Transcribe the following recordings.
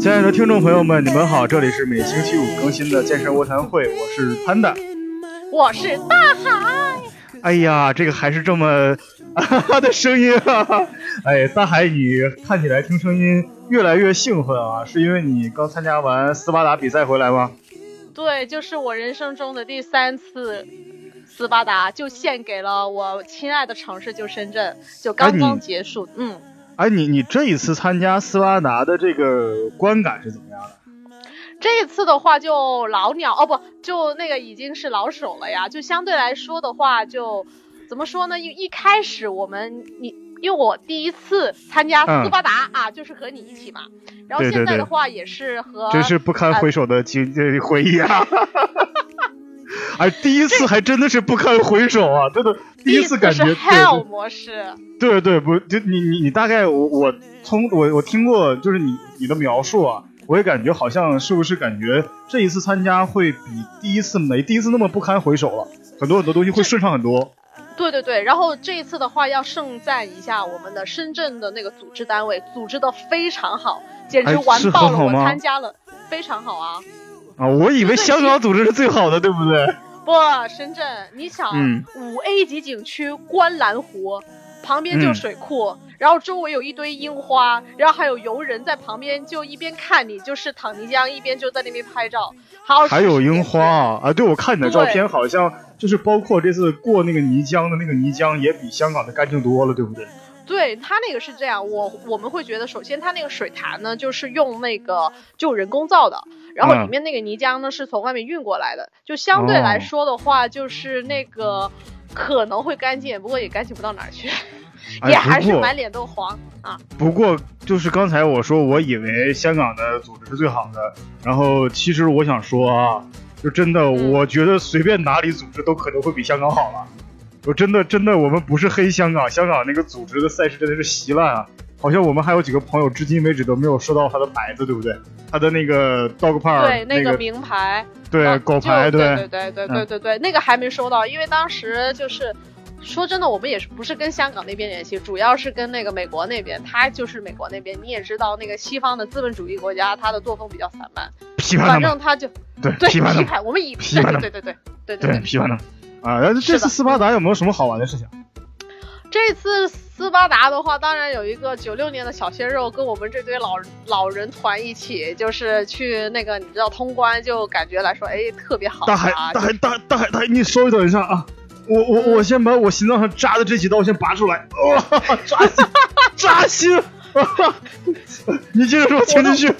亲爱的听众朋友们，你们好，这里是每星期五更新的健身卧谈会，我是潘达，我是大海。哎呀，这个还是这么 啊的声音啊！哎，大海，你看起来听声音越来越兴奋啊，是因为你刚参加完斯巴达比赛回来吗？对，就是我人生中的第三次斯巴达，就献给了我亲爱的城市，就深圳，就刚刚结束。嗯。哎，你你这一次参加斯巴达的这个观感是怎么样的？这一次的话，就老鸟哦，不，就那个已经是老手了呀。就相对来说的话，就怎么说呢？一一开始我们你因为我第一次参加斯巴达啊，就是和你一起嘛。然后现在的话也是和真是不堪回首的经回忆啊。哎，第一次还真的是不堪回首啊！真的，第一次感觉 hell 模式。对对，不就你你你大概我我从我我听过就是你你的描述啊，我也感觉好像是不是感觉这一次参加会比第一次没第一次那么不堪回首了，很多很多东西会顺畅很多。对对对，然后这一次的话要盛赞一下我们的深圳的那个组织单位，组织的非常好，简直完爆了！我参加了，非常好啊。啊，我以为香港组织是最好的，对不对？不，深圳，你想，五 A 级景区观澜湖，旁边就是水库，然后周围有一堆樱花，然后还有游人在旁边，就一边看你就是躺泥浆，一边就在那边拍照。好，还有樱花啊！啊，对，我看你的照片，好像就是包括这次过那个泥浆的那个泥浆，也比香港的干净多了，对不对？对它那个是这样，我我们会觉得，首先它那个水潭呢，就是用那个就人工造的，然后里面那个泥浆呢是从外面运过来的，就相对来说的话，就是那个可能会干净，不过也干净不到哪儿去，也还是满脸都黄啊。不过就是刚才我说，我以为香港的组织是最好的，然后其实我想说啊，就真的，我觉得随便哪里组织都可能会比香港好了。我真的真的，我们不是黑香港，香港那个组织的赛事真的是稀烂啊！好像我们还有几个朋友，至今为止都没有收到他的牌子，对不对？他的那个 dog p a r 对那个名牌，对狗牌，对对对对对对对，那个还没收到，因为当时就是说真的，我们也是不是跟香港那边联系，主要是跟那个美国那边，他就是美国那边，你也知道，那个西方的资本主义国家，他的作风比较散漫，批判反正他就对批判，我们以批判对对对对对对批判的。啊，然后这次斯巴达有没有什么好玩的事情？这次斯巴达的话，当然有一个九六年的小鲜肉跟我们这堆老老人团一起，就是去那个你知道通关，就感觉来说，哎，特别好。大海，大海，大大海，大海，你稍微等一下啊！我我我先把我心脏上扎的这几刀先拔出来，哇，扎心，扎心！你接着说，请继续。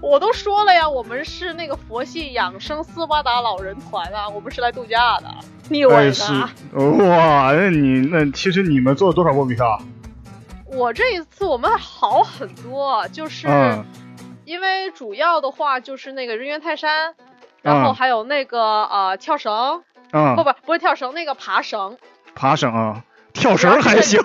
我都说了呀，我们是那个佛系养生斯巴达老人团啊，我们是来度假的。你以为呢？哇，那你那其实你们做了多少波比跳？我这一次我们好很多，就是因为主要的话就是那个人猿泰山，然后还有那个呃跳绳，不不不是跳绳，那个爬绳。爬绳啊，跳绳还行。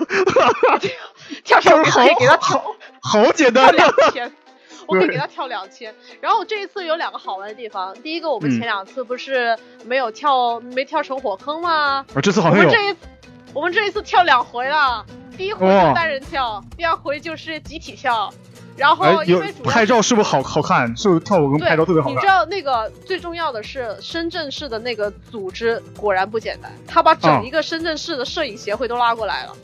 跳绳可以给他好好简单。两千。我可以给他跳两千，然后这一次有两个好玩的地方。第一个，我们前两次不是没有跳，没跳成火坑吗？这次好像有。我们这一，我们这一次跳两回了。第一回是单人跳，第二回就是集体跳。然后因为拍照是不是好好看？是不是跳舞跟拍照特别好看？你知道那个最重要的是深圳市的那个组织果然不简单，他把整一个深圳市的摄影协会都拉过来了。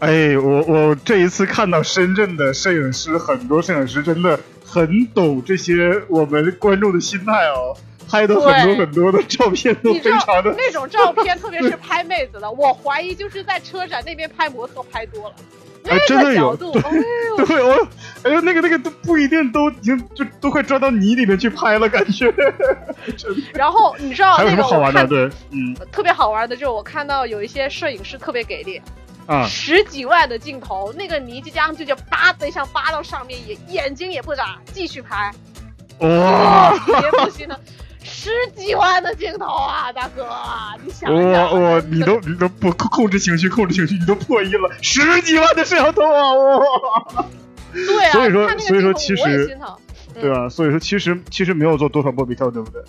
哎，我我这一次看到深圳的摄影师，很多摄影师真的很懂这些我们观众的心态哦，拍的很多很多的照片都非常的那种照片，特别是拍妹子的，我怀疑就是在车展那边拍模特拍多了，哎，真的有，对，我，哎呦，那个那个都不一定都已经就都快钻到泥里面去拍了，感觉。然后你知道还有什么好玩的？对，嗯，特别好玩的就是我看到有一些摄影师特别给力。啊！十几万的镜头，那个泥浆就叫扒的像扒到上面，也眼睛也不眨，继续拍。哇！别不行了，十几万的镜头啊，大哥，你想想。我我你都你都不控制情绪，控制情绪，你都破音了，十几万的摄像头啊！哇！对啊，所以说所以说其实对啊？所以说其实其实没有做多少波比跳，对不对？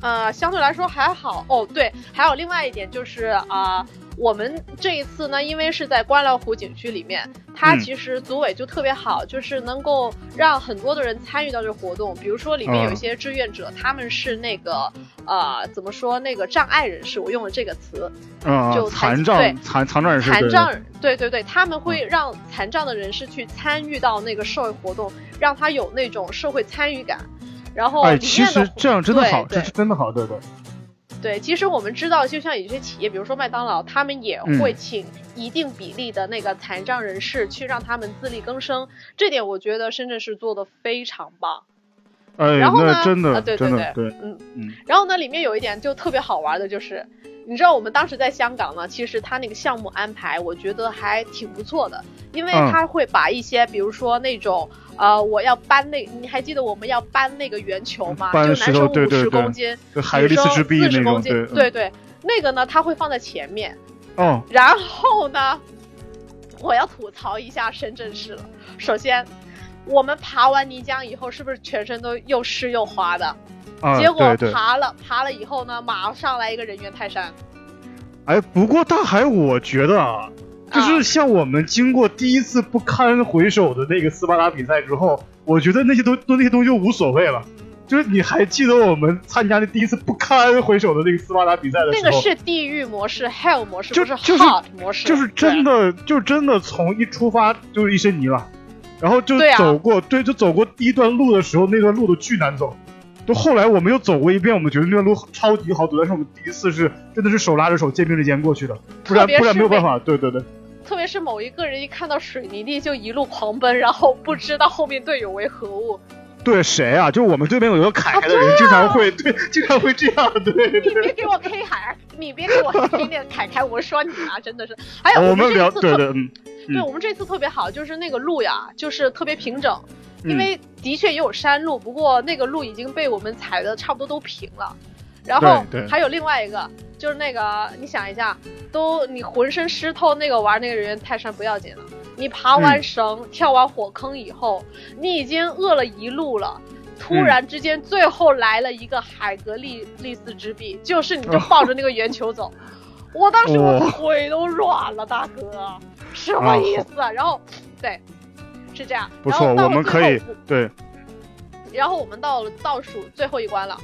呃，相对来说还好哦。对，还有另外一点就是啊。我们这一次呢，因为是在观澜湖景区里面，它其实组委就特别好，就是能够让很多的人参与到这个活动。比如说里面有一些志愿者，他们是那个呃，怎么说那个障碍人士，我用了这个词，就残障残残障人士，残障对对对，他们会让残障的人士去参与到那个社会活动，让他有那种社会参与感。然后，哎，其实这样真的好，这是真的好，对对。对，其实我们知道，就像有些企业，比如说麦当劳，他们也会请一定比例的那个残障人士去让他们自力更生。这点我觉得深圳市做的非常棒。哎，然后呢，真的，对对对，对，嗯嗯。然后呢，里面有一点就特别好玩的，就是你知道我们当时在香港呢，其实他那个项目安排，我觉得还挺不错的，因为他会把一些，比如说那种。呃，我要搬那，你还记得我们要搬那个圆球吗？就男生五十公斤，女生四十公斤，对对，那个呢，他会放在前面。哦。然后呢，我要吐槽一下深圳市了。首先，我们爬完泥浆以后，是不是全身都又湿又滑的？啊，结果爬了爬了以后呢，马上来一个人猿泰山。哎，不过大海，我觉得啊。就是像我们经过第一次不堪回首的那个斯巴达比赛之后，我觉得那些都都那些东西就无所谓了。就是你还记得我们参加的第一次不堪回首的那个斯巴达比赛的时候，那个是地狱模式，Hell 模式，就是 Hot 模式，就是真的，就真的从一出发就是一身泥了，然后就走过，对，就走过第一段路的时候，那段路都巨难走。就后来我们又走过一遍，我们觉得那段路超级好走，但是我们第一次是真的是手拉着手，肩并着肩过去的，不然不然没有办法。对对对。特别是某一个人一看到水泥地就一路狂奔，然后不知道后面队友为何物。对谁啊？就我们对面有一个凯凯的人，经常会对，经常会这样。对，你别给我 K 海，你别给我 K 那个凯凯，我说你啊，真的是。还有我们这次特别，对我们这次特别好，就是那个路呀，就是特别平整，因为的确也有山路，不过那个路已经被我们踩的差不多都平了。然后还有另外一个，就是那个，你想一下，都你浑身湿透，那个玩那个人泰山不要紧了，你爬完绳、跳完火坑以后，你已经饿了一路了，突然之间最后来了一个海格力力斯之臂，就是你就抱着那个圆球走，我当时我腿都软了，大哥，什么意思啊？然后，对，是这样，不错，我们可以对，然后我们到了倒数最后一关了。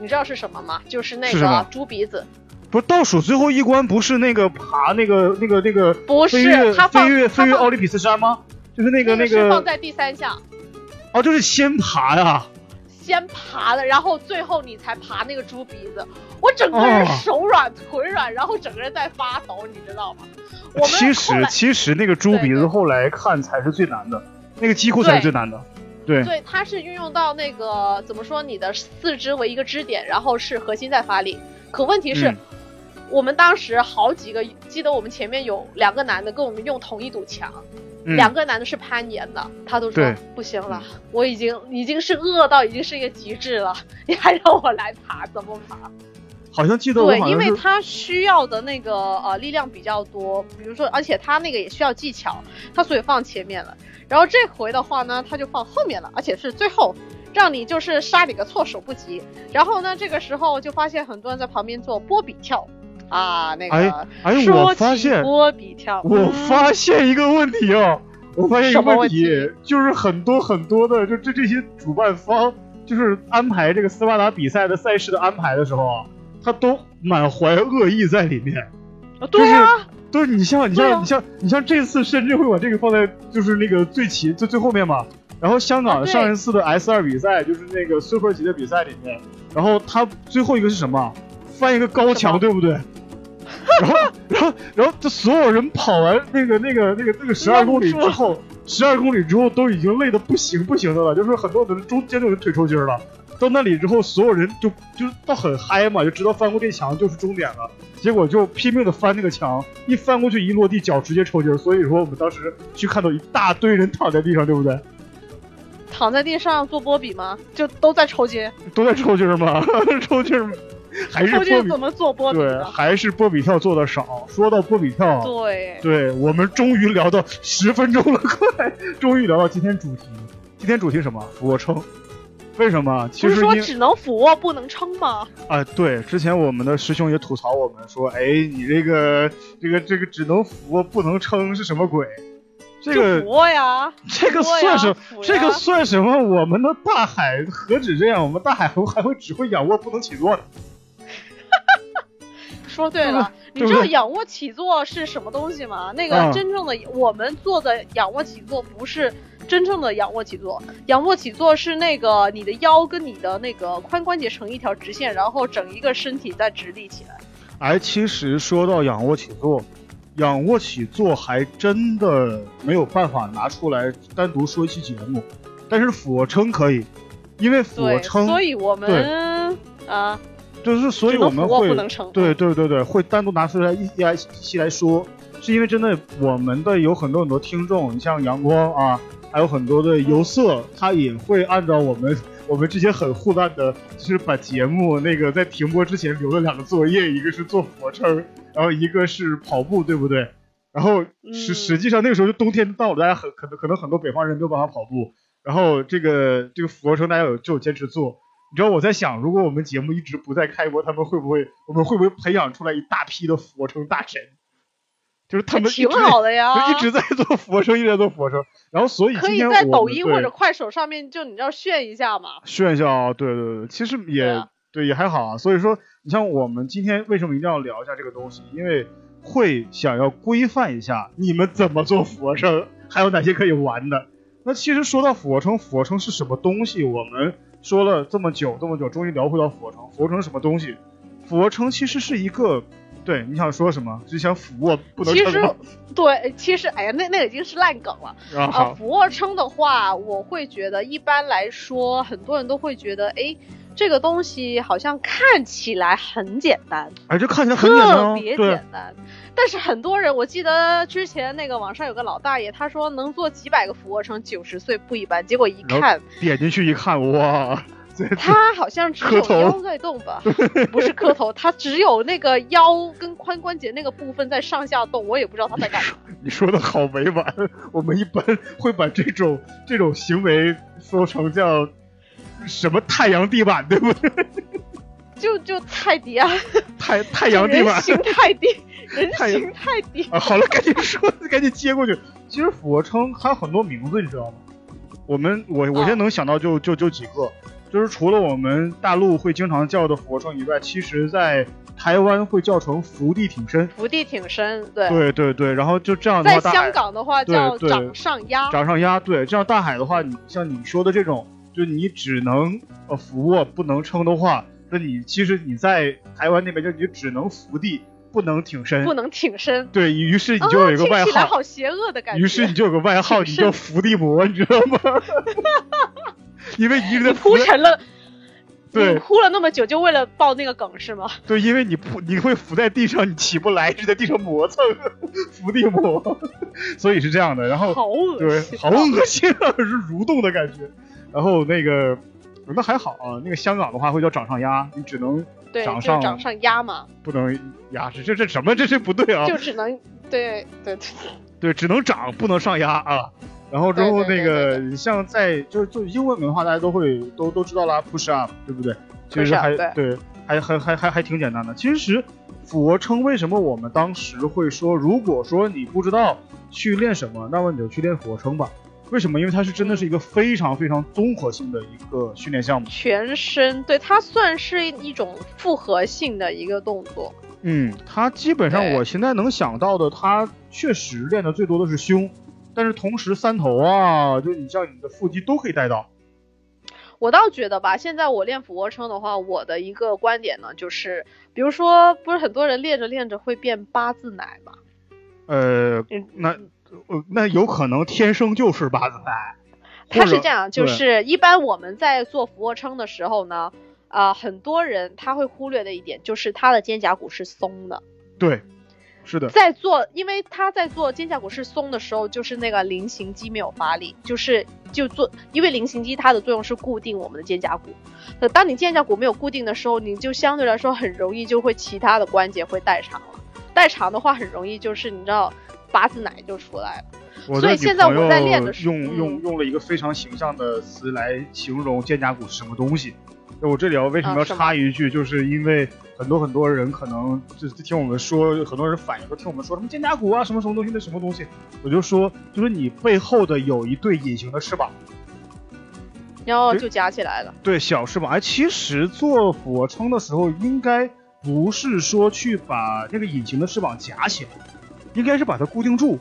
你知道是什么吗？就是那个猪鼻子，不是倒数最后一关，不是那个爬那个那个那个，不是他飞越飞越奥林匹斯山吗？就是那个那个放在第三项，哦，就是先爬呀，先爬的，然后最后你才爬那个猪鼻子。我整个人手软腿软，然后整个人在发抖，你知道吗？我们其实其实那个猪鼻子后来看才是最难的，那个几乎才是最难的。对，对，它是运用到那个怎么说？你的四肢为一个支点，然后是核心在发力。可问题是，我们当时好几个，记得我们前面有两个男的跟我们用同一堵墙，两个男的是攀岩的，他都说不行了，我已经已经是饿到已经是一个极致了，你还让我来爬，怎么爬？好像记得对，因为他需要的那个呃力量比较多，比如说，而且他那个也需要技巧，他所以放前面了。然后这回的话呢，他就放后面了，而且是最后，让你就是杀你个措手不及。然后呢，这个时候就发现很多人在旁边做波比跳，啊，那个哎哎，我发现波比跳，我发现一个问题啊，我发现一个问题，就是很多很多的就这这些主办方，就是安排这个斯巴达比赛的赛事的安排的时候啊。他都满怀恶意在里面，啊，对啊，对，你像你像你像你像这次甚至会把这个放在就是那个最起最最后面嘛。然后香港上一次的 S 二比赛就是那个 Super 级的比赛里面，然后他最后一个是什么？翻一个高墙，对不对？然后然后然后这所有人跑完那个那个那个那个十二公里之后，十二公里之后都已经累得不行不行的了，就是很多人中间就有腿抽筋了。到那里之后，所有人就就到很嗨嘛，就知道翻过这墙就是终点了。结果就拼命的翻那个墙，一翻过去一落地，脚直接抽筋。所以说我们当时去看到一大堆人躺在地上，对不对？躺在地上做波比吗？就都在抽筋？都在抽筋吗？抽筋吗？还是波比怎么做波比？对，还是波比跳做的少。说到波比跳，对，对我们终于聊到十分钟了，快，终于聊到今天主题。今天主题什么？俯卧撑。为什么？其实不是说只能俯卧不能撑吗？啊，对，之前我们的师兄也吐槽我们说，哎，你这个这个这个只能俯卧不能撑是什么鬼？这个俯卧呀，这个算什这个算什么？我们的大海何止这样？我们大海 还还会只会仰卧不能起坐呢。说对了，你知道仰卧起坐是什么东西吗？那个真正的我们做的仰卧起坐不是。真正的仰卧起坐，仰卧起坐是那个你的腰跟你的那个髋关节成一条直线，然后整一个身体再直立起来。哎，其实说到仰卧起坐，仰卧起坐还真的没有办法拿出来单独说一期节目，但是俯卧撑可以，因为俯卧撑，所以我们啊，就是所以我们会对对对对会单独拿出来一一期来说，是因为真的我们的有很多很多听众，你像阳光啊。还有很多的游色，他也会按照我们我们之前很护烂的，就是把节目那个在停播之前留了两个作业，一个是做俯卧撑，然后一个是跑步，对不对？然后实实际上那个时候就冬天到了，大家很可能可能很多北方人没有办法跑步，然后这个这个俯卧撑大家有就有坚持做。你知道我在想，如果我们节目一直不再开播，他们会不会我们会不会培养出来一大批的俯卧撑大神？就是他们挺好的呀，一直在做俯卧撑，一直在做俯卧撑，然后所以可以在抖音或者快手上面就你知道炫一下嘛？炫一下啊，对对对，其实也对也还好啊。所以说，你像我们今天为什么一定要聊一下这个东西？因为会想要规范一下你们怎么做俯卧撑，还有哪些可以玩的。那其实说到俯卧撑，俯卧撑是什么东西？我们说了这么久这么久，终于聊回到俯卧撑。俯卧撑什么东西？俯卧撑其实是一个。对，你想说什么？就想俯卧不能撑其实，对，其实，哎呀，那那已经是烂梗了啊。俯卧撑的话，我会觉得一般来说，很多人都会觉得，哎，这个东西好像看起来很简单。哎，这看起来很简单，特别简单。但是很多人，我记得之前那个网上有个老大爷，他说能做几百个俯卧撑，九十岁不一般。结果一看，点进去一看，哇！他好像只有腰在动吧？不是磕头，他只有那个腰跟髋关节那个部分在上下动，我也不知道他在干嘛。你说的好委婉，我们一般会把这种这种行为说成叫什么太阳地板，对不对？就就泰迪啊，太太阳地板，人形泰迪，人形泰迪。啊，好了，赶紧说，赶紧接过去。其实俯卧撑还有很多名字，你知道吗？我们我我现在能想到就就就几个。就是除了我们大陆会经常叫的俯卧撑以外，其实在台湾会叫成伏地挺身。伏地挺身，对。对对对，然后就这样的话，在香港的话叫掌上压。掌上压，对，这样大海的话，你像你说的这种，就你只能呃俯卧不能撑的话，那你其实你在台湾那边就你只能伏地不能挺身。不能挺身。对于是，你就有一个外号。好邪恶的感觉。于是你就有个外号，你叫伏地魔，你知道吗？因为你一直在铺成了，对，哭了那么久，就为了报那个梗是吗？对，因为你铺你会伏在地上，你起不来，就在地上磨蹭，伏地魔，所以是这样的。然后，好恶心，好恶心啊，是蠕动的感觉。然后那个，那还好啊。那个香港的话会叫掌上压，你只能掌上掌上压嘛，不能压，这这这什么？这这不对啊！就只能对对对 对，只能掌不能上压啊。然后之后那个像在就是就英文文的话，大家都会都都知道啦，push up，对不对？其实还对，还还还还还挺简单的。其实俯卧撑为什么我们当时会说，如果说你不知道去练什么，那么你就去练俯卧撑吧。为什么？因为它是真的是一个非常非常综合性的一个训练项目。全身，对它算是一种复合性的一个动作。嗯，它基本上我现在能想到的，它确实练的最多的是胸。但是同时三头啊，就你像你的腹肌都可以带到。我倒觉得吧，现在我练俯卧撑的话，我的一个观点呢，就是比如说，不是很多人练着练着会变八字奶吗？呃，那呃那有可能天生就是八字奶。他是这样，就是一般我们在做俯卧撑的时候呢，啊，很多人他会忽略的一点就是他的肩胛骨是松的。对。是的，在做，因为他在做肩胛骨是松的时候，就是那个菱形肌没有发力，就是就做，因为菱形肌它的作用是固定我们的肩胛骨。那当你肩胛骨没有固定的时候，你就相对来说很容易就会其他的关节会代偿了。代偿的话，很容易就是你知道八字奶就出来了。所以现在我在练的时候，用用用了一个非常形象的词来形容肩胛骨是什么东西。我这里要为什么要插一句，就是因为很多很多人可能就是听我们说，很多人反映说听我们说什么肩胛骨啊，什么什么东西，那什么东西，我就说，就是你背后的有一对隐形的翅膀，然后就夹起来了。对，小翅膀。哎，其实做俯卧撑的时候，应该不是说去把那个隐形的翅膀夹起来，应该是把它固定住。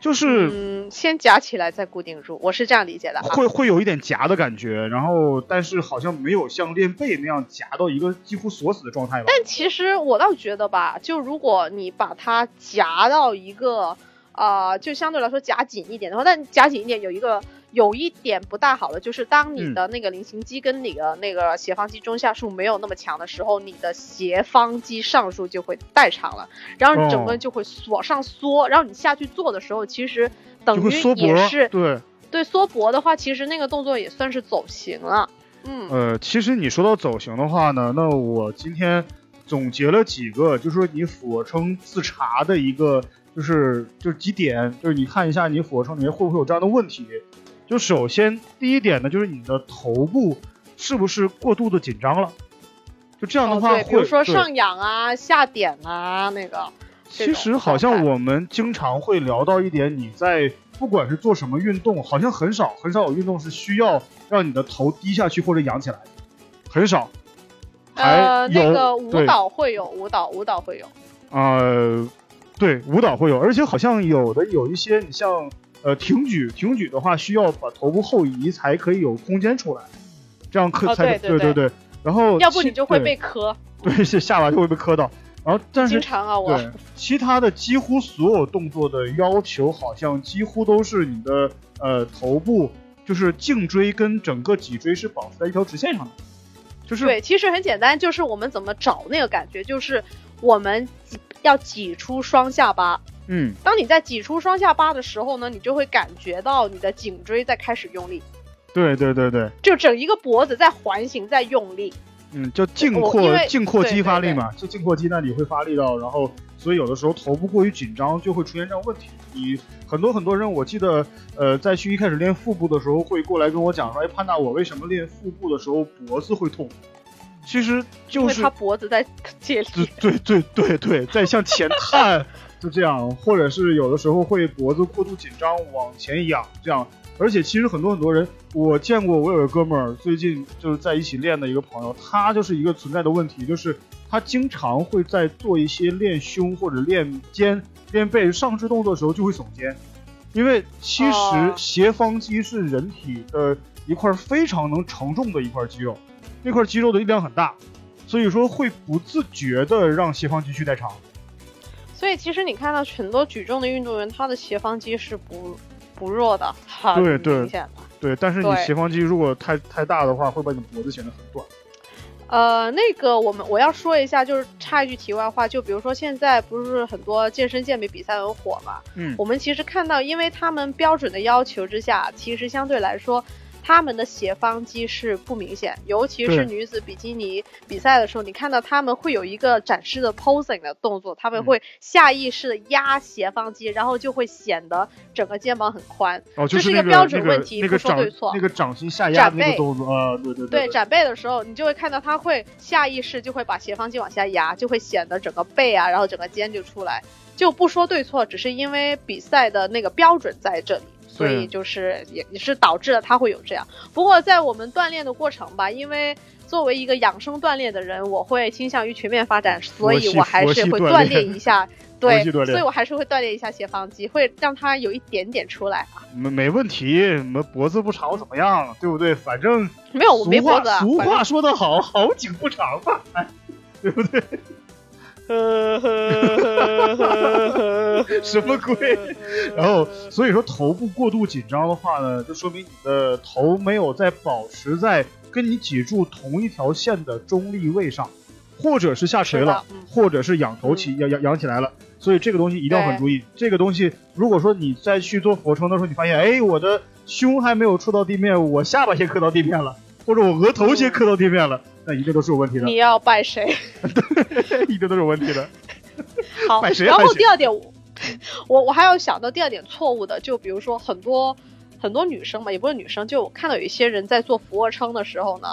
就是嗯，先夹起来再固定住，我是这样理解的。会会有一点夹的感觉，然后但是好像没有像练背那样夹到一个几乎锁死的状态吧。但其实我倒觉得吧，就如果你把它夹到一个啊，就相对来说夹紧一点的话，但夹紧一点有一个。有一点不大好的就是，当你的那个菱形肌跟你的那个斜方肌中下束没有那么强的时候，你的斜方肌上束就会代偿了，然后你整个人就会往上缩，然后你下去做的时候，其实等于也是对对缩脖的话，其实那个动作也算是走形了。嗯，呃，其实你说到走形的话呢，那我今天总结了几个，就是说你俯卧撑自查的一个，就是就是几点，就是你看一下你俯卧撑里面会不会有这样的问题。就首先第一点呢，就是你的头部是不是过度的紧张了？就这样的话，比如说上仰啊、下点啊，那个。其实好像我们经常会聊到一点，你在不管是做什么运动，好像很少很少有运动是需要让你的头低下去或者仰起来，很少。呃，那个舞蹈会有，舞蹈舞蹈会有。呃，对，舞蹈会有，而且好像有的有一些，你像。呃，挺举，挺举的话需要把头部后移才可以有空间出来，这样磕才对对对。然后要不你就会被磕，对，下巴就会被磕到。然后但是经常啊，我其他的几乎所有动作的要求好像几乎都是你的呃头部就是颈椎跟整个脊椎是保持在一条直线上的，就是对，其实很简单，就是我们怎么找那个感觉，就是我们要挤出双下巴。嗯，当你在挤出双下巴的时候呢，你就会感觉到你的颈椎在开始用力。对对对对，就整一个脖子在环形在用力。嗯，叫颈阔颈阔肌发力嘛，就颈阔肌那里会发力到，然后所以有的时候头部过于紧张就会出现这样问题。你很多很多人，我记得呃，在去一开始练腹部的时候会过来跟我讲说，哎，潘达，我为什么练腹部的时候脖子会痛？其实就是他脖子在借力。对对对对，在向前探。就这样，或者是有的时候会脖子过度紧张往前仰，这样。而且其实很多很多人，我见过，我有个哥们儿，最近就是在一起练的一个朋友，他就是一个存在的问题，就是他经常会在做一些练胸或者练肩、练背上肢动作的时候就会耸肩，因为其实斜方肌是人体的一块非常能承重的一块肌肉，那块肌肉的力量很大，所以说会不自觉的让斜方肌去代偿。所以其实你看到很多举重的运动员，他的斜方肌是不不弱的，很明显的。对，但是你斜方肌如果太太大的话，会把你脖子显得很短。呃，那个我们我要说一下，就是插一句题外话，就比如说现在不是很多健身健美比赛很火嘛？嗯。我们其实看到，因为他们标准的要求之下，其实相对来说。他们的斜方肌是不明显，尤其是女子比基尼比赛的时候，你看到他们会有一个展示的 posing 的动作，他们会下意识的压斜方肌，然后就会显得整个肩膀很宽。哦，就是一个标准问题，不说对错。那个掌心下压那个动作啊，对对对。对展背的时候，你就会看到他会下意识就会把斜方肌往下压，就会显得整个背啊，然后整个肩就出来。就不说对错，只是因为比赛的那个标准在这里。所以就是也也是导致了他会有这样。不过在我们锻炼的过程吧，因为作为一个养生锻炼的人，我会倾向于全面发展，所以我还是会锻炼一下。对，所以我还是会锻炼一下斜方肌，会让它有一点点出来啊。没没问题，什么脖子不长怎么样，对不对？反正没有，我没脖子。俗话说得好，好景不长嘛，对不对？呵呵呵呵什么鬼？然后所以说头部过度紧张的话呢，就说明你的头没有在保持在跟你脊柱同一条线的中立位上，或者是下垂了，或者是仰头起仰仰仰起来了。所以这个东西一定要很注意。这个东西如果说你在去做俯卧撑的时候，你发现哎我的胸还没有触到地面，我下巴先磕到地面了，或者我额头先磕到地面了。那一定都是有问题的。你要拜谁？对，一定都是有问题的。好，拜谁？然后第二点，我我还要想到第二点错误的，就比如说很多很多女生嘛，也不是女生，就我看到有一些人在做俯卧撑的时候呢，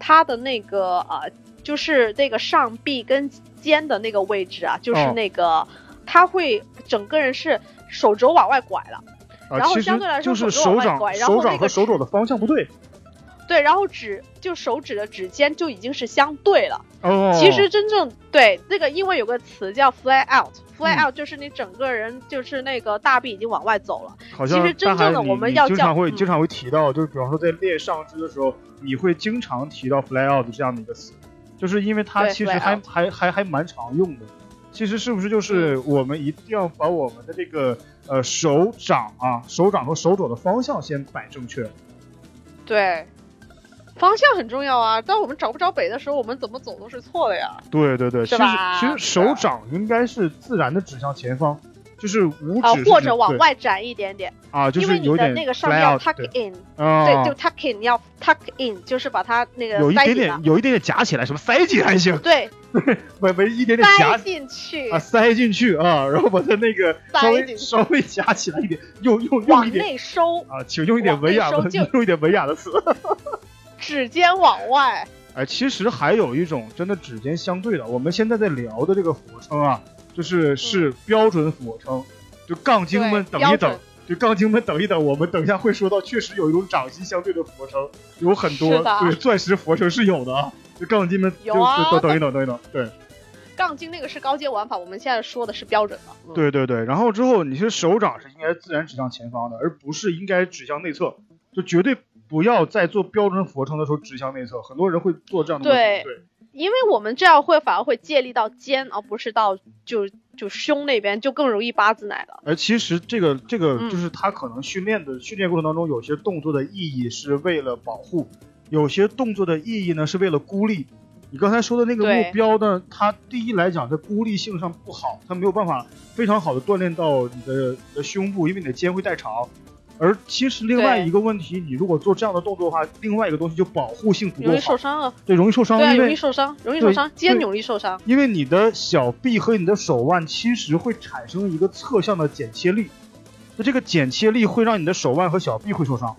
她的那个啊、就是那个上臂跟肩的那个位置啊，就是哦那个她会整个人是手肘往外拐了。啊，然后相对来说就是手掌拐然后手掌那个和手肘的方向不对。对，然后指就手指的指尖就已经是相对了。哦，其实真正对那个，因为有个词叫 fly out，fly 嗯 out 就是你整个人就是那个大臂已经往外走了。好像其实真正的我们要经常会嗯经常会提到，就是比方说在练上肢的时候，你会经常提到 fly out 这样的一个词，就是因为它其实还还还还蛮常用的。其实是不是就是我们一定要把我们的这个呃手掌啊，手掌和手肘的方向先摆正确？对，方向很重要啊。当我们找不着北的时候，我们怎么走都是错的呀。对对对，其实其实手掌应该是自然的指向前方，就是五啊、指或者往外展一点点，啊，就是有点的那个上面要 out，tuck 对。in，、啊，对，就 tuck in 要 tuck in，就是把它那个有一点点。有一点点夹起来，什么塞紧还行，对，微微一点点夹塞进去，啊，塞进去啊，然后把它那个塞稍微稍微夹起来一点，用用用往一点内收，啊，请用一点文雅的就用一点文雅的词。指尖往外。哎，其实还有一种真的指尖相对的，我们现在在聊的这个俯卧撑啊，就是是标准俯卧撑，就杠精们等一等就杠精们等一等，我们等一下会说到，确实有一种掌心相对的俯卧撑，有很多对钻石俯卧撑是有的啊，就杠精们就有啊就等一等等一等，对。杠精那个是高阶玩法，我们现在说的是标准的。嗯、对对对，然后之后你是手掌是应该自然指向前方的，而不是应该指向内侧，就绝对不要在做标准俯卧撑的时候指向内侧，很多人会做这样的问题。对对因为我们这样会反而会借力到肩，而不是到就就胸那边，就更容易八字奶了。而其实这个这个嗯就是他可能训练的、训练过程当中，有些动作的意义是为了保护，有些动作的意义呢是为了孤立。你刚才说的那个目标呢，它第一来讲在孤立性上不好，它没有办法非常好的锻炼到你的你的胸部，因为你的肩会代偿。而其实另外一个问题，你如果做这样的动作的话，另外一个东西就保护性不够容易受好，伤啊，对，容易受伤，对啊，容易受伤，容易受伤，肩对容易受伤。因为你的小臂和你的手腕其实会产生一个侧向的剪切力，那这个剪切力会让你的手腕和小臂会受伤，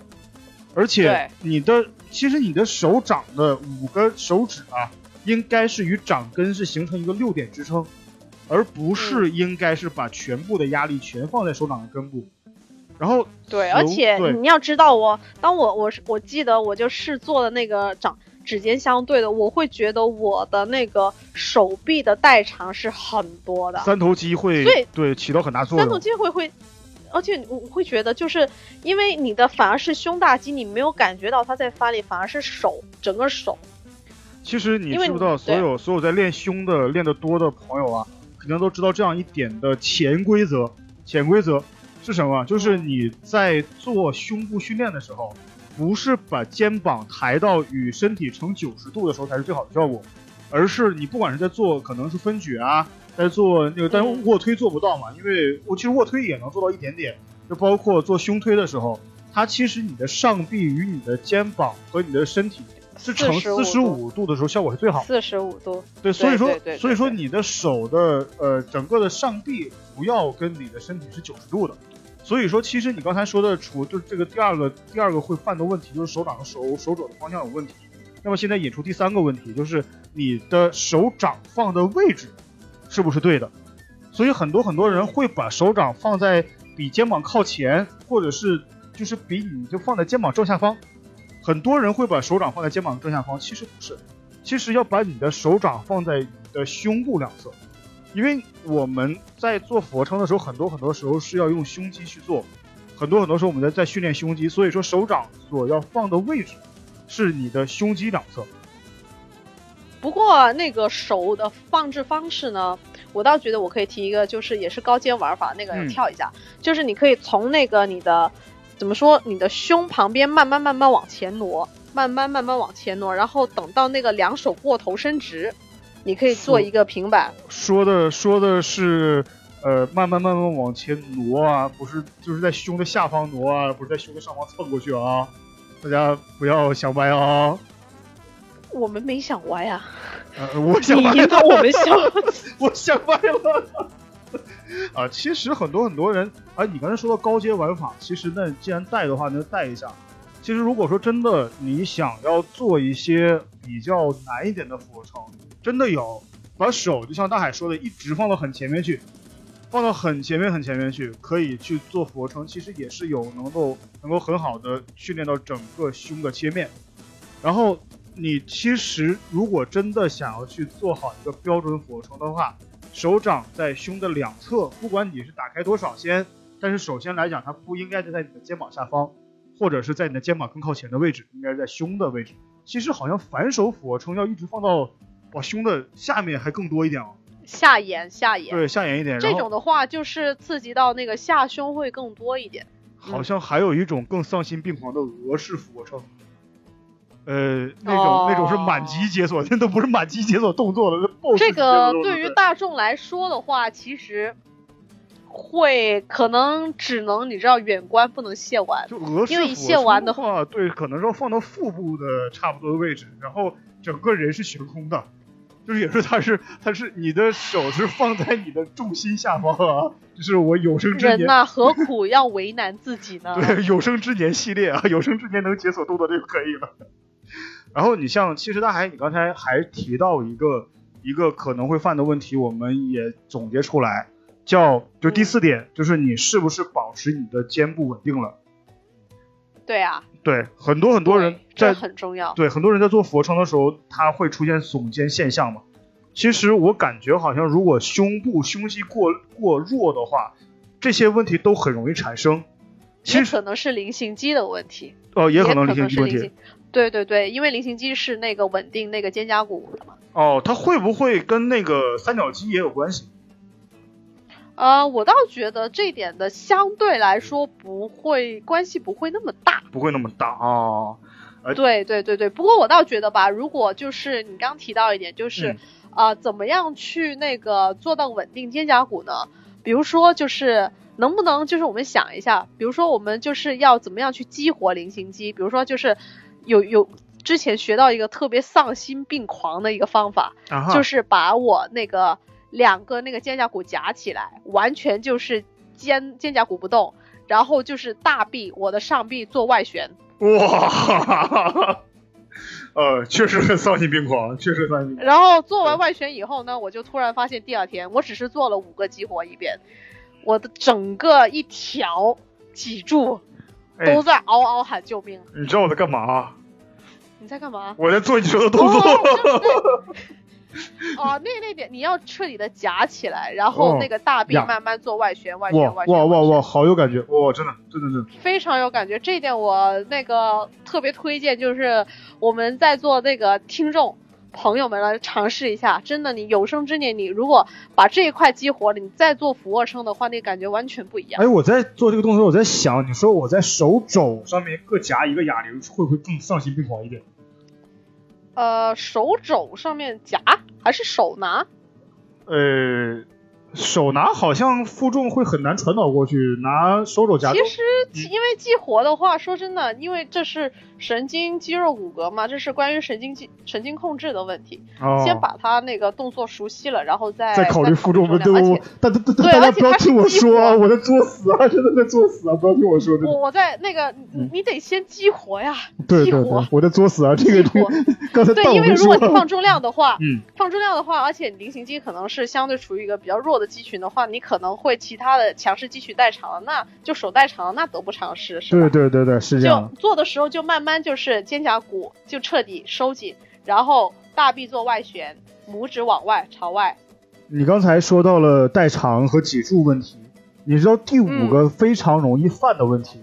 而且你的其实你的手掌的五个手指啊，应该是与掌根是形成一个六点支撑，而不嗯。是应该是把全部的压力全放在手掌的根部，然后对，而且你要知道我，当我我是我记得我就是做的那个掌指尖相对的，我会觉得我的那个手臂的代偿是很多的，三头肌会对对起到很大作用三头。肌会会，而且我会觉得就是因为你的反而是胸大肌，你没有感觉到它在发力，反而是手整个手。其实你知不知道，所有所有在练胸的、练得多的朋友啊，肯定都知道这样一点的潜规则。潜规则是什么？就是你在做胸部训练的时候，不是把肩膀抬到与身体成九十度的时候才是最好的效果，而是你不管是在做可能是分举啊，在做那个，但卧推做不到嘛，因为我其实卧推也能做到一点点，就包括做胸推的时候，它其实你的上臂与你的肩膀和你的身体是成四45十五度的时候效果是最好的。四十五度，对，所以说所以说你的手的呃整个的上臂不要跟你的身体是九十度的。所以说，其实你刚才说的，除就是这个第二个第二个会犯的问题，就是手掌手手肘的方向有问题。那么现在引出第三个问题，就是你的手掌放的位置是不是对的？所以很多很多人会把手掌放在比肩膀靠前，或者是就是比你就放在肩膀正下方。很多人会把手掌放在肩膀正下方，其实不是，其实要把你的手掌放在你的胸部两侧，因为我们在做俯卧撑的时候，很多很多时候是要用胸肌去做，很多很多时候我们在在训练胸肌，所以说手掌所要放的位置是你的胸肌两侧。不过那个手的放置方式呢，我倒觉得我可以提一个，就是也是高阶玩法，那个嗯跳一下，就是你可以从那个你的怎么说，你的胸旁边慢慢慢慢往前挪，慢慢慢慢往前挪，然后等到那个两手过头伸直，你可以做一个平板。说的说的是，呃，慢慢慢慢往前挪啊，不是就是在胸的下方挪啊，不是在胸的上方蹭过去啊，大家不要想歪啊。我们没想歪啊，呃，我想歪了，引导我们想。我想歪了。啊，其实很多很多人，啊，你刚才说到高阶玩法，其实那既然带的话，那就带一下。其实如果说真的你想要做一些比较难一点的俯卧撑，真的有把手就像大海说的，一直放到很前面去，放到很前面很前面去，可以去做俯卧撑，其实也是有能够能够很好的训练到整个胸的切面。然后你其实如果真的想要去做好一个标准俯卧撑的话，手掌在胸的两侧，不管你是打开多少先，但是首先来讲，它不应该在你的肩膀下方，或者是在你的肩膀更靠前的位置，应该是在胸的位置。其实好像反手俯卧撑要一直放到哇胸的下面还更多一点哦。下沿下沿，对，下沿一点。这种的话就是刺激到那个下胸会更多一点。好像还有一种更丧心病狂的俄式俯卧撑。呃，那种那种是满级解锁，那都不是满级解锁动作了，这个对于大众来说的话，其实会可能只能你知道远观不能亵玩，就俄式亵玩的话，对，可能要放到腹部的差不多的位置，然后整个人是悬空的，就是也是他是他是你的手是放在你的重心下方啊，就是我有生之年人呐，何苦要为难自己呢？对，有生之年系列啊，有生之年能解锁动作就可以了。然后你像其实大海，你刚才还提到一个一个可能会犯的问题，我们也总结出来，叫就第四点，就是你是不是保持你的肩部稳定了？对啊，对，很多很多人在很重要，对很多人在做俯卧撑的时候，他会出现耸肩现象嘛。其实我感觉好像如果胸部胸肌过过弱的话，这些问题都很容易产生。其实可能是菱形肌的问题。哦，也可能菱形肌问题。对对对，因为菱形肌是那个稳定那个肩胛骨的嘛。哦，它会不会跟那个三角肌也有关系？呃，我倒觉得这一点的相对来说不会关系不会那么大，不会那么大啊。对对对对，不过我倒觉得吧，如果就是你刚提到一点，就是啊，怎么样去那个做到稳定肩胛骨呢？比如说就是能不能就是我们想一下，比如说我们就是要怎么样去激活菱形肌？比如说就是。有有之前学到一个特别丧心病狂的一个方法，就是把我那个两个那个肩胛骨夹起来，完全就是肩肩胛骨不动，然后就是大臂我的上臂做外旋。哇，呃，确实很丧心病狂，确实丧心。然后做完外旋以后呢，我就突然发现第二天，我只是做了五个激活一遍，我的整个一条脊柱。都在嗷嗷喊救命！你知道我在干嘛？你在干嘛？我在做你说的动作。哦，那那点你要彻底的夹起来，然后那个大臂慢慢做外旋，外旋，外旋。哇哇哇！好有感觉，哇，真的，真的，真的。非常有感觉，这一点我那个特别推荐，就是我们在做那个听众。朋友们来尝试一下，真的，你有生之年，你如果把这一块激活了，你再做俯卧撑的话，那感觉完全不一样。哎，我在做这个动作，我在想，你说我在手肘上面各夹一个哑铃，会不会更丧心病狂一点？呃，手肘上面夹还是手拿？呃。手拿好像负重会很难传导过去，拿手肘夹。其实因为激活的话，说真的，因为这是神经肌肉骨骼嘛，这是关于神经肌神经控制的问题。哦。先把它那个动作熟悉了，然后再再考虑负重。对对对，大家大家不要听我说，我在作死啊，真的在作死啊！不要听我说。我我在那个，你得先激活呀。对对对，我在作死啊！这个激活。刚才对，因为如果你放重量的话，嗯，放重量的话，而且菱形肌可能是相对处于一个比较弱的。肌群的话，你可能会其他的强势肌群代偿，那就手代偿，那得不偿失，是吧？对对对对，是这样。就做的时候就慢慢就是肩胛骨就彻底收紧，然后大臂做外旋，拇指往外朝外。你刚才说到了代偿和脊柱问题，你知道第五个非常容易犯的问题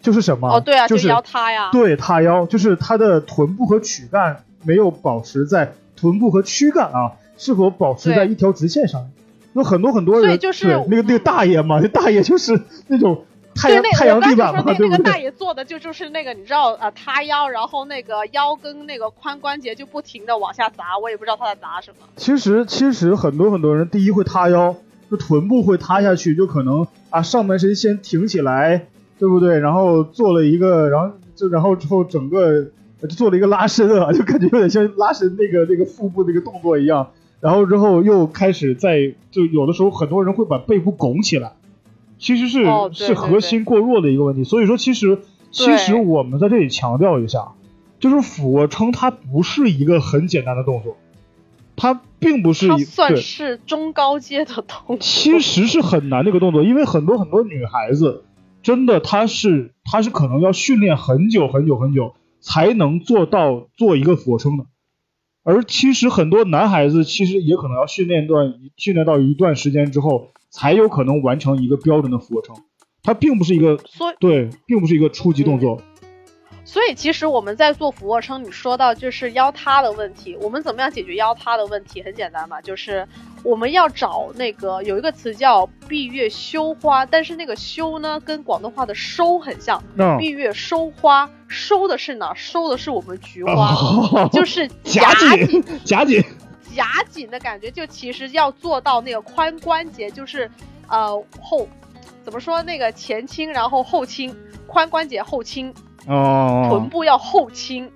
就是什么？哦，对啊，就是腰塌呀。对，塌腰就是他的臀部和躯干没有保持在臀部和躯干啊。是否保持在一条直线上？有很多很多人，就是那个那个大爷嘛，那大爷就是那种太阳太阳地板嘛，对不对？那个大爷做的就就是那个，你知道啊，塌腰，然后那个腰跟那个髋关节就不停的往下砸，我也不知道他在砸什么。其实其实很多很多人，第一会塌腰，就臀部会塌下去，就可能啊上半身先挺起来，对不对？然后做了一个，然后就然后之后整个就做了一个拉伸啊，就感觉有点像拉伸那个那个腹部那个动作一样。然后之后又开始在就有的时候很多人会把背部拱起来，其实是、是核心过弱的一个问题。所以说，其实其实我们在这里强调一下，就是俯卧撑它不是一个很简单的动作，它并不是。算是中高阶的动作。其实是很难的一个动作，因为很多很多女孩子真的她是她是可能要训练很久很久很久才能做到做一个俯卧撑的，而其实很多男孩子其实也可能要训练段训练到一段时间之后才有可能完成一个标准的俯卧撑，它并不是一个所以，对，并不是一个初级动作。所以其实我们在做俯卧撑，你说到就是腰塌的问题，我们怎么样解决腰塌的问题？很简单嘛，就是我们要找那个有一个词叫闭月羞花，但是那个羞呢跟广东话的收很像，闭月收花，收的是哪儿？收的是我们菊花，哦 就是夹紧紧夹紧，夹紧的感觉，就其实要做到那个髋关节，就是呃后怎么说那个前倾，然后后倾，髋关节后倾，哦，臀部要后倾，哦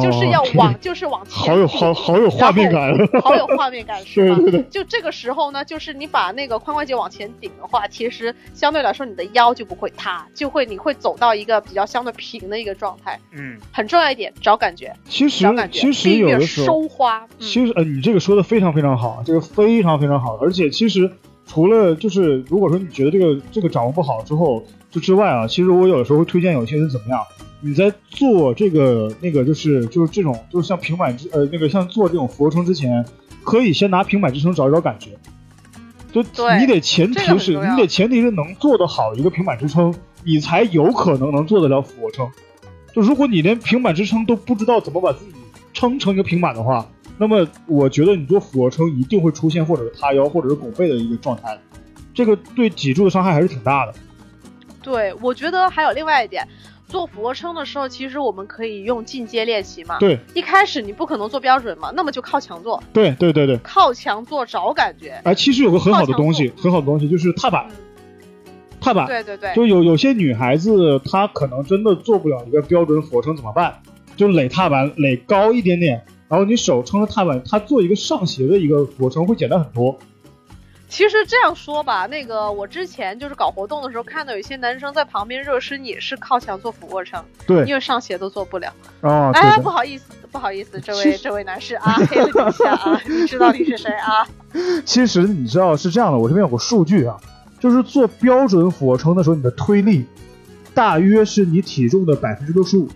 就是要往就是往前好有好 好有画面感，好有画面感是吧？对对对就这个时候呢，就是你把那个髋关节往前顶的话，其实相对来说你的腰就不会塌，就会你会走到一个比较相对平的一个状态。嗯，很重要一点，找感觉，其实找感觉。其实有的时候。收花，嗯、其实，呃，你这个说的非常非常好，这个非常非常好，而且其实除了就是，如果说你觉得这个这个掌握不好之后，就之外啊，其实我有的时候会推荐有些人怎么样，你在做这个那个就是就是这种就是像平板支呃那个像做这种俯卧撑之前，可以先拿平板支撑找一找感觉，就你得前提是你得前提是能做得好一个平板支撑，你才有可能能做得了俯卧撑。就如果你连平板支撑都不知道怎么把自己撑成一个平板的话，那么我觉得你做俯卧撑一定会出现或者是塌腰或者是拱背的一个状态，这个对脊柱的伤害还是挺大的。对，我觉得还有另外一点，做俯卧撑的时候，其实我们可以用进阶练习嘛。对一开始你不可能做标准嘛，那么就靠墙做，对对对对，靠墙做找感觉。哎，其实有个很好的东西，很好的东西就是踏板，嗯，踏板。对对对，就有有些女孩子她可能真的做不了一个标准俯卧撑怎么办？就垒踏板垒高一点点，然后你手撑着踏板，她做一个上斜的一个俯卧撑会简单很多。其实这样说吧，那个我之前就是搞活动的时候，看到有一些男生在旁边热身也是靠墙做俯卧撑，对因为上斜都做不了。啊，对哎，不好意思，不好意思，这位这位男士啊，黑了你一下啊，你知道你是谁啊？其实你知道是这样的，我这边有个数据啊，就是做标准俯卧撑的时候，你的推力大约是你体重的百分之六十五。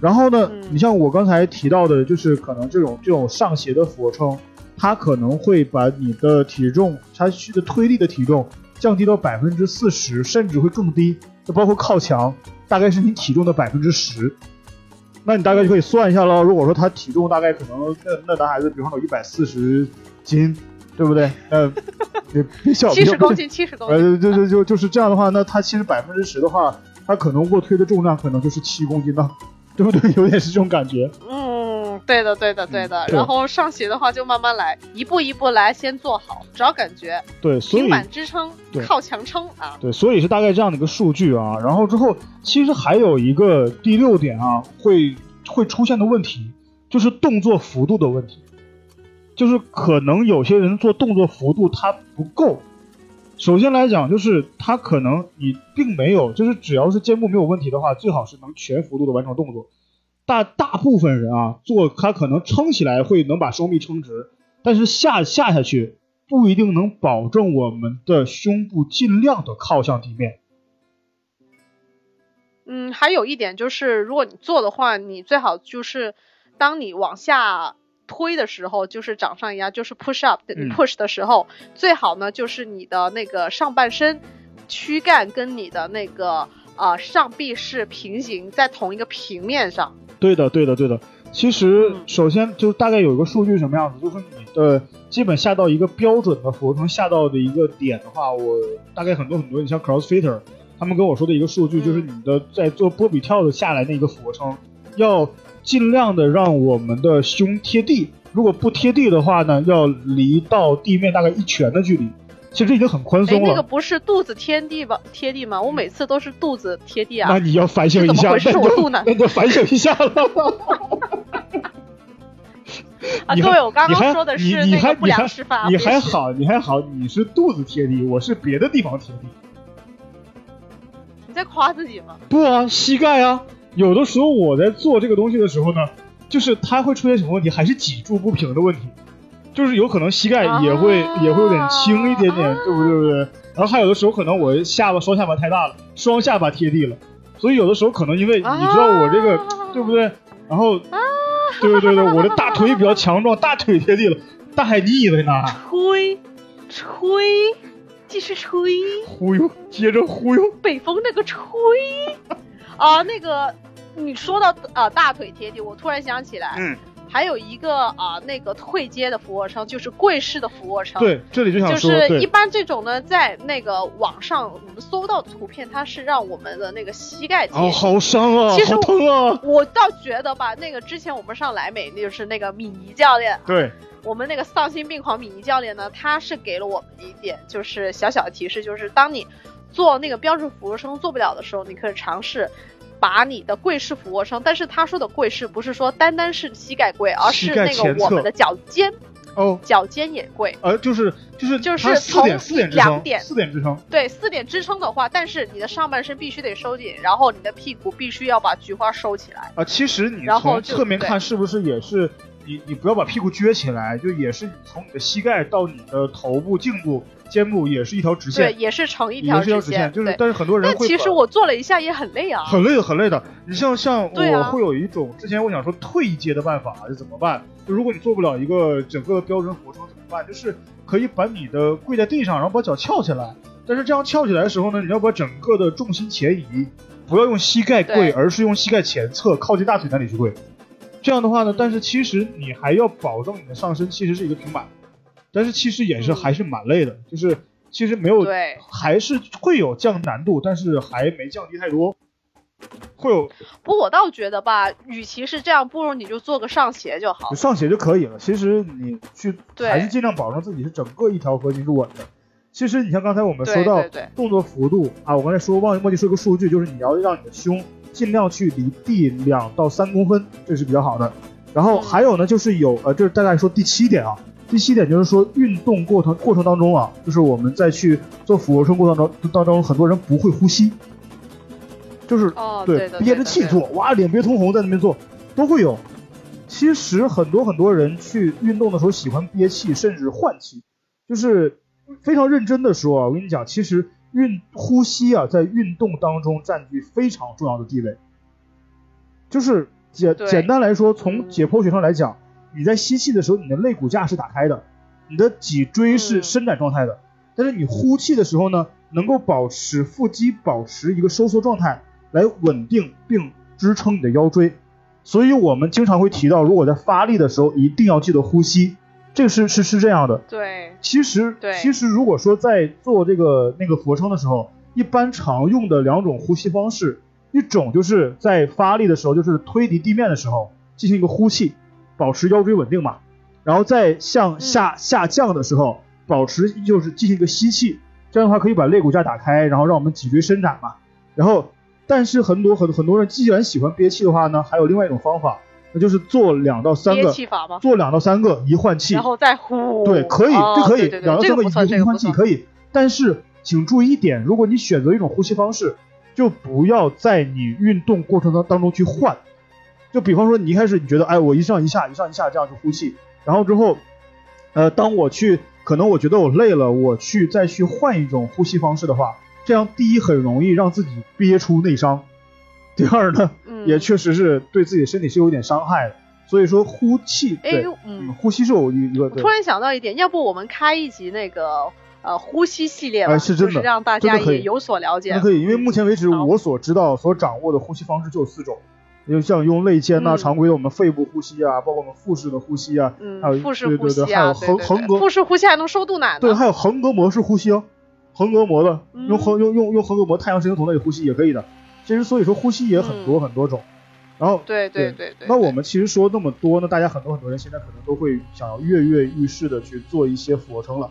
然后呢，嗯你像我刚才提到的，就是可能这种这种上斜的俯卧撑，它可能会把你的体重，它需的推力的体重降低到百分之四十，甚至会更低。就包括靠墙，大概是你体重的百分之十。那你大概就可以算一下喽。如果说他体重大概可能那那男孩子，比方说有一百四十斤，对不对？呃，别别笑，别笑七十公斤，七十公斤。呃，就就就就是这样的话，那他其实百分之十的话，他可能卧推的重量可能就是七公斤呢，对不对？有点是这种感觉。嗯，对的，对的，对的。对然后上斜的话就慢慢来，一步一步来，先做好，找感觉，对，所以平板支撑，靠墙撑啊。对，所以是大概这样的一个数据啊。然后之后，其实还有一个第六点啊，会会出现的问题，就是动作幅度的问题。就是可能有些人做动作幅度他不够。首先来讲，就是他可能你并没有，就是只要是肩部没有问题的话，最好是能全幅度的完成动作。大大部分人啊，做他可能撑起来会能把胸壁撑直，但是下下下去不一定能保证我们的胸部尽量的靠向地面。嗯，还有一点就是，如果你做的话，你最好就是当你往下推的时候，就是掌上压，就是 push up、嗯、push 的时候，最好呢就是你的那个上半身躯干跟你的那个呃上臂是平行，在同一个平面上。对的，对的，对的。其实嗯。首先就是大概有一个数据什么样子，就是你的基本下到一个标准的俯卧撑下到的一个点的话，我大概很多很多，你像 CrossFitter，他们跟我说的一个数据就是你的在做波比跳的下来那个俯卧撑，要尽量的让我们的胸贴地，如果不贴地的话呢，要离到地面大概一拳的距离，其实已经很宽哎，松了。那个不是肚子贴地吧？贴地吗？我每次都是肚子贴地啊。那你要反省一下，这怎么回事那你就我肚腩那你就反省一下了。啊，你各位，我刚刚说的是那个不良示范啊，你别学还好，你还好，你是肚子贴地，我是别的地方贴地。你在夸自己吗？不啊，膝盖啊，有的时候我在做这个东西的时候呢，就是它会出现什么问题，还是脊柱不平的问题，就是有可能膝盖也会、啊也会有点轻一点点，啊对不对？对不对？然后还有的时候可能我下巴双下巴太大了，双下巴贴地了，所以有的时候可能因为你知道我这个、啊对不对？然后，对对对，我的大腿比较强壮，大腿贴地了，大海你以为呢？吹，吹，继续吹，忽悠，接着忽悠，北风那个吹啊，那个你说到啊大腿贴地，我突然想起来，嗯，还有一个啊那个退阶的俯卧撑，就是跪式的俯卧撑。。对，这里就想就是一般这种呢，在那个网上我们搜到的图片，它是让我们的那个膝盖哦，好伤啊，其实好疼啊，我倒觉得吧，那个之前我们上莱美，那就是那个米妮教练，对，我们那个丧心病狂米妮教练呢，他是给了我们一点就是小小的提示，就是当你做那个标准俯卧撑做不了的时候，你可以尝试。把你的跪式俯卧撑，但是他说的跪式不是说单单是膝盖跪，而是那个我们的脚尖，哦，脚尖也跪。呃，就是就是就是从两点四点支撑，对，四点支撑的话，但是你的上半身必须得收紧，然后你的屁股必须要把菊花收起来。啊，其实你然后就从侧面看是不是也是你你不要把屁股撅起来，就也是你从你的膝盖到你的头部、颈部、肩部也是一条直线对，线，也是成一也条是一条直线，就是，但是很多人会但其实我做了一下也很累啊。很累的，很累的。你像像我会有一种，之前我想说退一阶的办法是怎么办？就如果你做不了一个整个标准俯卧撑怎么办？就是可以把你的跪在地上，然后把脚翘起来。但是这样翘起来的时候呢，你要把整个的重心前移，不要用膝盖跪，而是用膝盖前侧靠近大腿那里去跪。这样的话呢，但是其实你还要保证你的上身其实是一个平板，但是其实也是嗯还是蛮累的，就是其实没有对，还是会有降难度，但是还没降低太多。会有不过我倒觉得吧，与其是这样，不如你就做个上斜就好。上斜就可以了。其实你去对还是尽量保证自己是整个一条核心是稳的。其实你像刚才我们说到动作幅度啊，我刚才说忘忘记说个数据，就是你要让你的胸尽量去离地两到三公分，这是比较好的。然后嗯还有呢，就是有呃，这是大概说第七点啊。第七点就是说，运动过程过程当中啊，就是我们在去做俯卧撑过程当当中，很多人不会呼吸，就是哦，对，对，憋着气做，哇，脸憋通红在那边做，都会有。其实很多很多人去运动的时候喜欢憋气，甚至换气，就是非常认真的说啊，我跟你讲，其实运呼吸啊，在运动当中占据非常重要的地位。就是简简单来说，从嗯解剖学上来讲，你在吸气的时候，你的肋骨架是打开的，你的脊椎是嗯伸展状态的，但是你呼气的时候呢，能够保持腹肌保持一个收缩状态，来稳定并支撑你的腰椎。所以我们经常会提到，如果在发力的时候，一定要记得呼吸。这个是是是这样的。对，其实对其实如果说在做这个那个俯卧撑的时候，一般常用的两种呼吸方式，一种就是在发力的时候，就是推离地面的时候进行一个呼气，保持腰椎稳定嘛，然后再向下、下降的时候，保持就是进行一个吸气，这样的话可以把肋骨架打开，然后让我们脊椎伸展嘛。然后，但是很多很很多人既然喜欢憋气的话呢，还有另外一种方法，那就是做两到三憋个？做两到三个一换气，然后再呼。对，可以，哦这可以，两到三个这个，一一换气。可以。但是请注意一点，如果你选择一种呼吸方式，就不要在你运动过程当当中去换。就比方说，你一开始你觉得，哎，我一上一下，一上一下这样去呼气，然后之后，呃，当我去，可能我觉得我累了，我去再去换一种呼吸方式的话，这样第一很容易让自己憋出内伤，第二呢，嗯，也确实是对自己身体是有点伤害的。所以说，呼气，哎对，，嗯嗯，，呼吸是我一一个我突。然想到一点，要不我们开一集那个呃呼吸系列吧，哎是真的就是让大家也有所了解那。可以，因为目前为止我所知道、所掌握的呼吸方式就有四种，就像用肋间呐、嗯常规的我们肺部呼吸啊，包括我们腹式的呼吸啊，还有嗯，腹式对呼吸啊，对对还有横横膈腹式呼吸还能收肚腩呢。对，还有横膈膜式呼吸哦，横膈膜的嗯用横用用用横膈膜太阳神经丛那里呼吸也可以的。其实所以说呼吸也很多很多种，然后对对对对。那我们其实说那么多，那大家很多很多人现在可能都会想要跃跃欲试的去做一些俯卧撑了。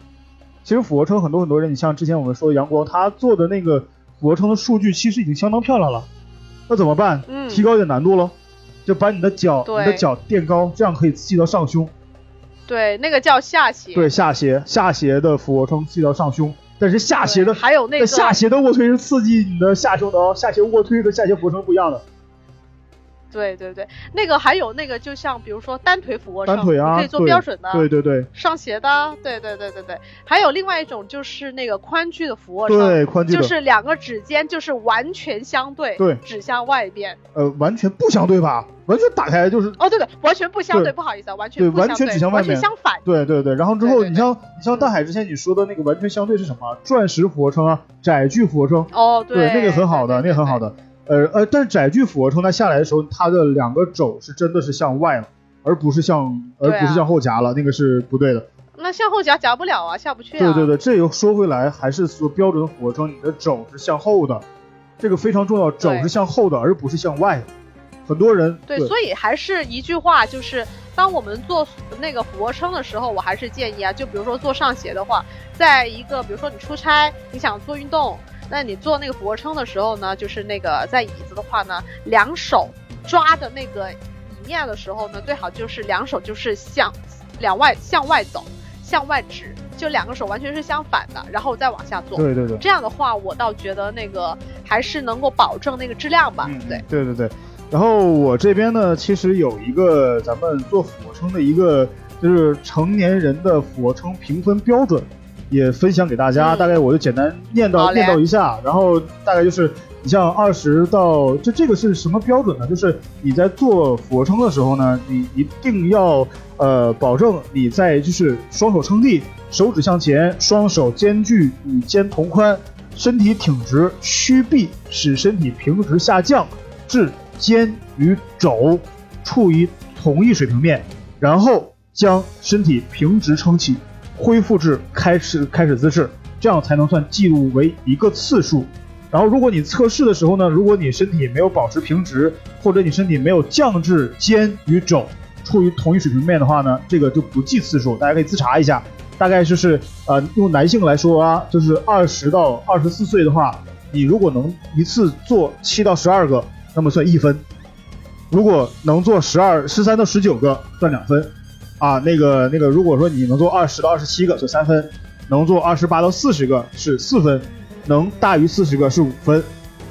其实俯卧撑很多很多人，你像之前我们说的阳光，他做的那个俯卧撑的数据其实已经相当漂亮了。那怎么办？嗯提高一点难度喽，就把你的脚你的脚垫高，这样可以系到上胸。对，那个叫下斜。对，下斜，下斜的俯卧撑刺激到上胸，但是下斜的还有那个下斜的卧推是刺激你的下胸的哦，下斜卧推和下斜俯卧撑不一样的。对对对，那个还有那个，就像比如说单腿俯卧撑，单腿啊，可以做标准的，对对对，上斜的，对对对对对。还有另外一种就是那个宽距的俯卧撑，对，宽距就是两个指尖就是完全相对，对，指向外边。呃，完全不相对吧？完全打开就是。哦，对对，完全不相对，不好意思啊，完全对，完全指向外面，完全相反。对对对，然后之后你像你像大海之前你说的那个完全相对是什么？钻石俯卧撑啊，窄距俯卧撑。哦，对，那个很好的，那个很好的。呃呃，但是窄距俯卧撑它下来的时候，它的两个肘是真的是向外了，而不是向而不是向后夹了，那个是不对的。那向后夹夹不了啊，下不去啊。对对对，这又说回来，还是说标准俯卧撑，你的肘是向后的，这个非常重要，肘是向后的，而不是向外的。很多人对，所以还是一句话，就是当我们做那个俯卧撑的时候，我还是建议啊，就比如说做上斜的话，在一个比如说你出差，你想做运动。那你做那个俯卧撑的时候呢，就是那个在椅子的话呢，两手抓的那个椅面的时候呢，最好就是两手就是向两外向外走，向外直，就两个手完全是相反的，然后再往下做。对对对。这样的话，我倒觉得那个还是能够保证那个质量吧。对对对对。然后我这边呢，其实有一个咱们做俯卧撑的一个，就是成年人的俯卧撑评分标准。也分享给大家，大概我就简单念叨念叨一下，然后大概就是你像二十到这这个是什么标准呢？就是你在做俯卧撑的时候呢，你一定要呃保证你在就是双手撑地，手指向前，双手间距与肩同宽，身体挺直，屈臂使身体平直下降至肩与肘处于同一水平面，然后将身体平直撑起。恢复至开始开始姿势，这样才能算记录为一个次数。然后，如果你测试的时候呢，如果你身体没有保持平直，或者你身体没有降至肩与肘处于同一水平面的话呢，这个就不计次数。大家可以自查一下，大概就是呃，用男性来说啊，就是二十到二十四岁的话，你如果能一次做七到十二个，那么算一分；如果能做十二、十三到十九个，算两分。啊，那个那个，如果说你能做二十到二十七个，就三分；能做二十八到四十个是四分；能大于四十个是五分。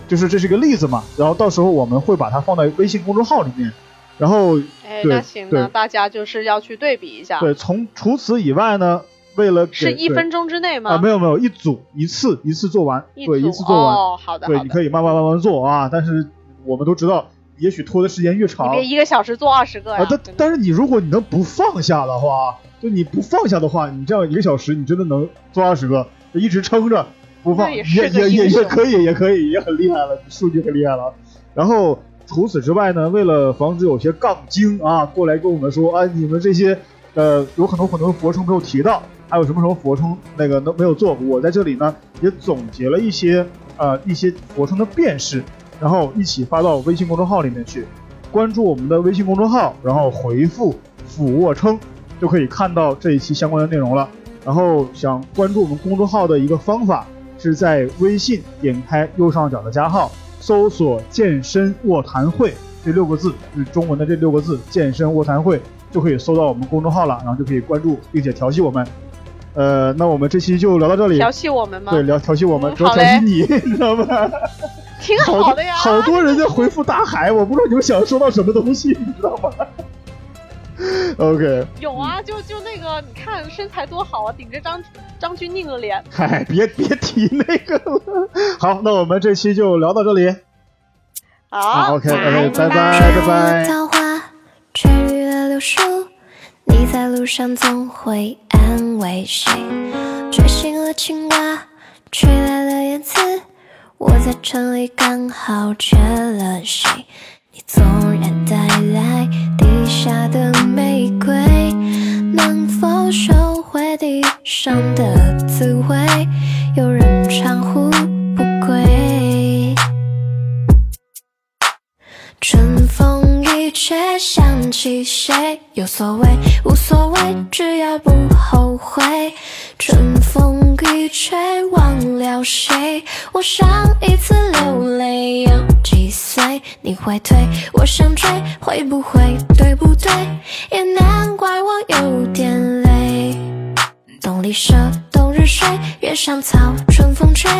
就是这是个例子嘛。然后到时候我们会把它放在微信公众号里面。然后，哎，那行，那大家就是要去对比一下。对，从除此以外呢，为了是一分钟之内吗？啊，没有没有，一组一次一次做完，对，一次做完。哦，好的，对，你可以慢慢慢慢做啊。但是我们都知道。也许拖的时间越长，你别一个小时做二十个呀。但但是你如果你能不放下的话，就你不放下的话，你这样一个小时你真的能做二十个，一直撑着不放，也也也也可以，也可以，也很厉害了，数据很厉害了。然后除此之外呢，为了防止有些杠精啊过来跟我们说，啊你们这些呃有很多很多俯卧撑没有提到，还有什么什么俯卧撑那个都没有做，我在这里呢也总结了一些呃一些俯卧撑的变式。然后一起发到微信公众号里面去，关注我们的微信公众号，然后回复“俯卧撑”，就可以看到这一期相关的内容了。然后想关注我们公众号的一个方法，是在微信点开右上角的加号，搜索“健身卧谈会”这六个字，是中文的这六个字“健身卧谈会”，就可以搜到我们公众号了，然后就可以关注并且调戏我们。呃，那我们这期就聊到这里。调戏我们吗？对，聊调戏我们，主要调戏你，你知道吗？挺好的呀，好多人在回复大海，我不知道你们想说到什么东西，你知道吗？OK，有啊，就就那个，你看身材多好啊，顶着张张钧甯的脸。嗨，别别提那个了。好，那我们这期就聊到这里。好，OK，OK，拜拜，拜拜。桃花了柳树，你在路上总会安慰谁？吹醒了青蛙，吹来了燕子。我在城里刚好缺了谁？你纵然带来地下的玫瑰，能否收回地上的滋味？有人长呼不归，春风一吹想起谁？有所谓，无所谓，只要不后悔。春风一吹，忘了谁？我上一次流泪有几岁？你会退，我想追，会不会对不对？也难怪我有点。里舍冬日睡，月上草，春风吹，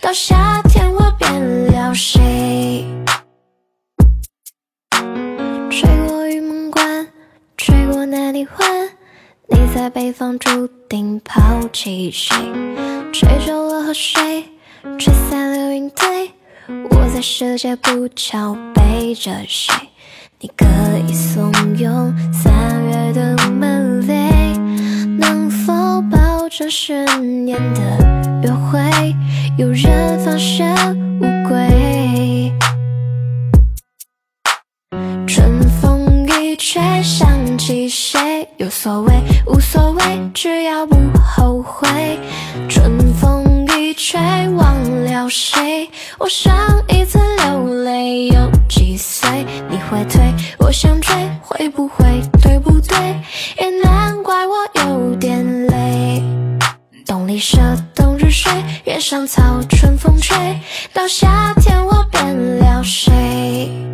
到夏天我变了谁？吹过玉门关，吹过南泥湾，你在北方注定抛弃谁？吹皱了河水，吹散了云堆，我在世界不巧背着谁？你可以怂恿三月的门扉，能否保证十年的约会？有人放生乌龟。风一吹，想起谁？有所谓，无所谓，只要不后悔。春风一吹，忘了谁？我上一次流泪有几岁？你会退，我想追，会不会对不对？也难怪我有点累。冬里舍冬日睡，原上草，春风吹，到夏天我变了谁？